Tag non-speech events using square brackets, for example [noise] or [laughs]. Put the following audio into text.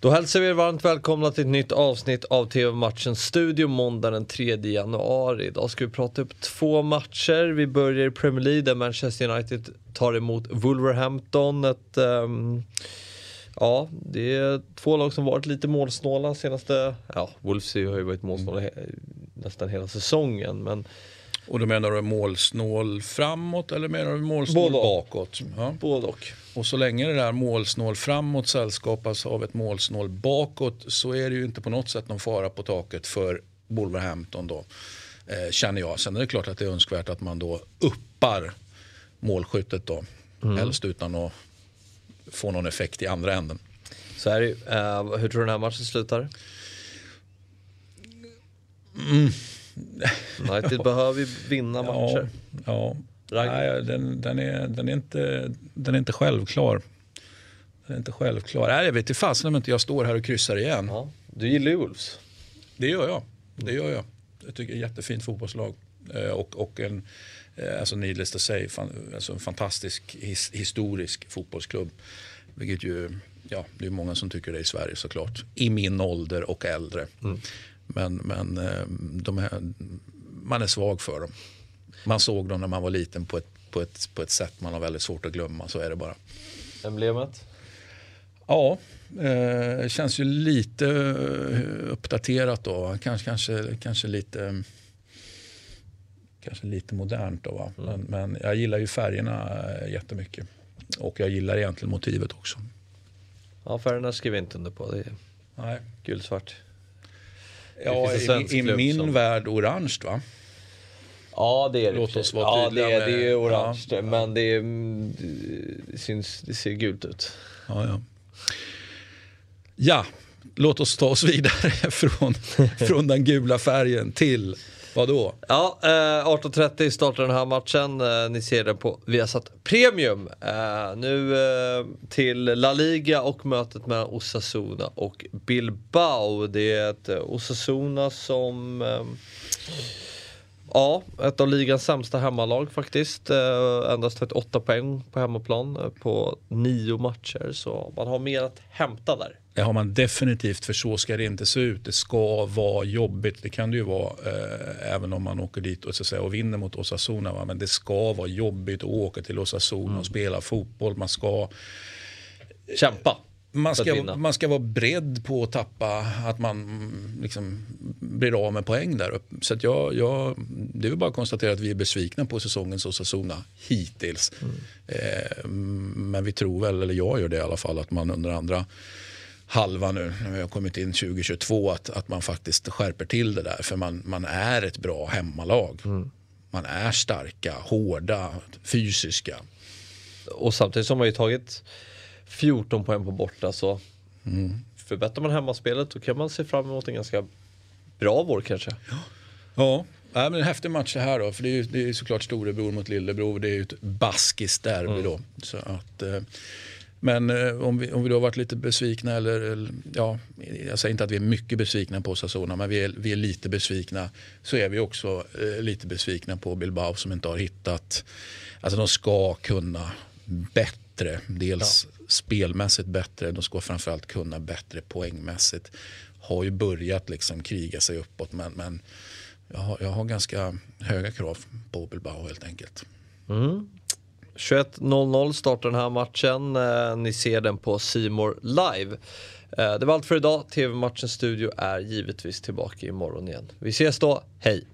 Då hälsar vi er varmt välkomna till ett nytt avsnitt av TV-matchen Studio måndag den 3 januari. Idag ska vi prata upp två matcher. Vi börjar i Premier League där Manchester United tar emot Wolverhampton. Ett, um, ja, det är två lag som varit lite målsnåla senaste... Ja, Wolves har ju varit målsnåla he nästan hela säsongen. Men och då menar du målsnål framåt eller menar du målsnål Både bakåt? Ja. Både och. Och så länge det där målsnål framåt sällskapas av ett målsnål bakåt så är det ju inte på något sätt någon fara på taket för Wolverhampton då. Eh, känner jag. Sen är det klart att det är önskvärt att man då uppar målskyttet då. Mm. Helst utan att få någon effekt i andra änden. Så är det uh, Hur tror du den här matchen slutar? Mm. United behöver ju vinna matcher. Ja, ja. Nej, den, den, är, den, är inte, den är inte självklar. Den är inte självklar. Nej, jag vet inte fasen om inte jag står här och kryssar igen. Ja, du gillar ju Wolves. Det gör jag. Det gör jag. Jag tycker det är ett jättefint fotbollslag. Eh, och, och en, eh, alltså needless to say, fan, alltså en fantastisk his, historisk fotbollsklubb. Vilket ju, ja, det är många som tycker det i Sverige såklart. I min ålder och äldre. Mm. Men, men eh, de här, man är svag för dem. Man såg dem när man var liten på ett, på ett, på ett sätt man har väldigt svårt att glömma. Så är det bara. Emblemet? Ja, eh, känns ju lite eh, uppdaterat då. Kanske, kanske, kanske lite kanske lite modernt då. Va? Mm. Men, men, jag gillar ju färgerna eh, jättemycket. Och jag gillar egentligen motivet också. Ja, färgerna skriver jag inte under på. Det är Nej. gulsvart. Ja, i, i min som... värld orange va? Ja det är det. Låt oss vara ja, det är, det är orange ja. men det, är, det, syns, det ser gult ut. Ja, ja. ja, låt oss ta oss vidare [laughs] från, från den gula färgen till Vadå? Ja, eh, 18.30 startar den här matchen. Eh, ni ser den på Viasat Premium. Eh, nu eh, till La Liga och mötet mellan Osasuna och Bilbao. Det är ett eh, Osasuna som eh, Ja, ett av ligans sämsta hemmalag faktiskt. Eh, endast tagit 8 poäng på hemmaplan eh, på nio matcher. Så man har mer att hämta där. Det har man definitivt, för så ska det inte se ut. Det ska vara jobbigt. Det kan det ju vara eh, även om man åker dit och, så säga, och vinner mot Osasuna. Va? Men det ska vara jobbigt att åka till Osasuna mm. och spela fotboll. Man ska kämpa man ska, man ska vara beredd på att tappa, att man liksom blir av med poäng där uppe. Så att jag, jag, det är väl bara att konstatera att vi är besvikna på säsongens Osasuna hittills. Mm. Eh, men vi tror väl, eller jag gör det i alla fall, att man under andra halva nu när vi har kommit in 2022 att, att man faktiskt skärper till det där. För man, man är ett bra hemmalag. Mm. Man är starka, hårda, fysiska. Och samtidigt som man ju tagit 14 poäng på borta så mm. förbättrar man hemmaspelet då kan man se fram emot en ganska bra vår kanske. Ja, ja. Ja, men en häftig match det här då. För det är ju det är såklart storebror mot lillebror. Det är ju ett baskiskt derby mm. då. Så att, eh, men eh, om, vi, om vi då har varit lite besvikna eller, eller, ja, jag säger inte att vi är mycket besvikna på Sassona men vi är, vi är lite besvikna. Så är vi också eh, lite besvikna på Bilbao som inte har hittat, alltså de ska kunna bättre. Dels ja spelmässigt bättre. De ska framförallt kunna bättre poängmässigt. Har ju börjat liksom kriga sig uppåt men, men jag, har, jag har ganska höga krav på Bilbao helt enkelt. Mm. 21.00 startar den här matchen. Eh, ni ser den på Simor live. Eh, det var allt för idag. TV-matchens studio är givetvis tillbaka imorgon igen. Vi ses då. Hej!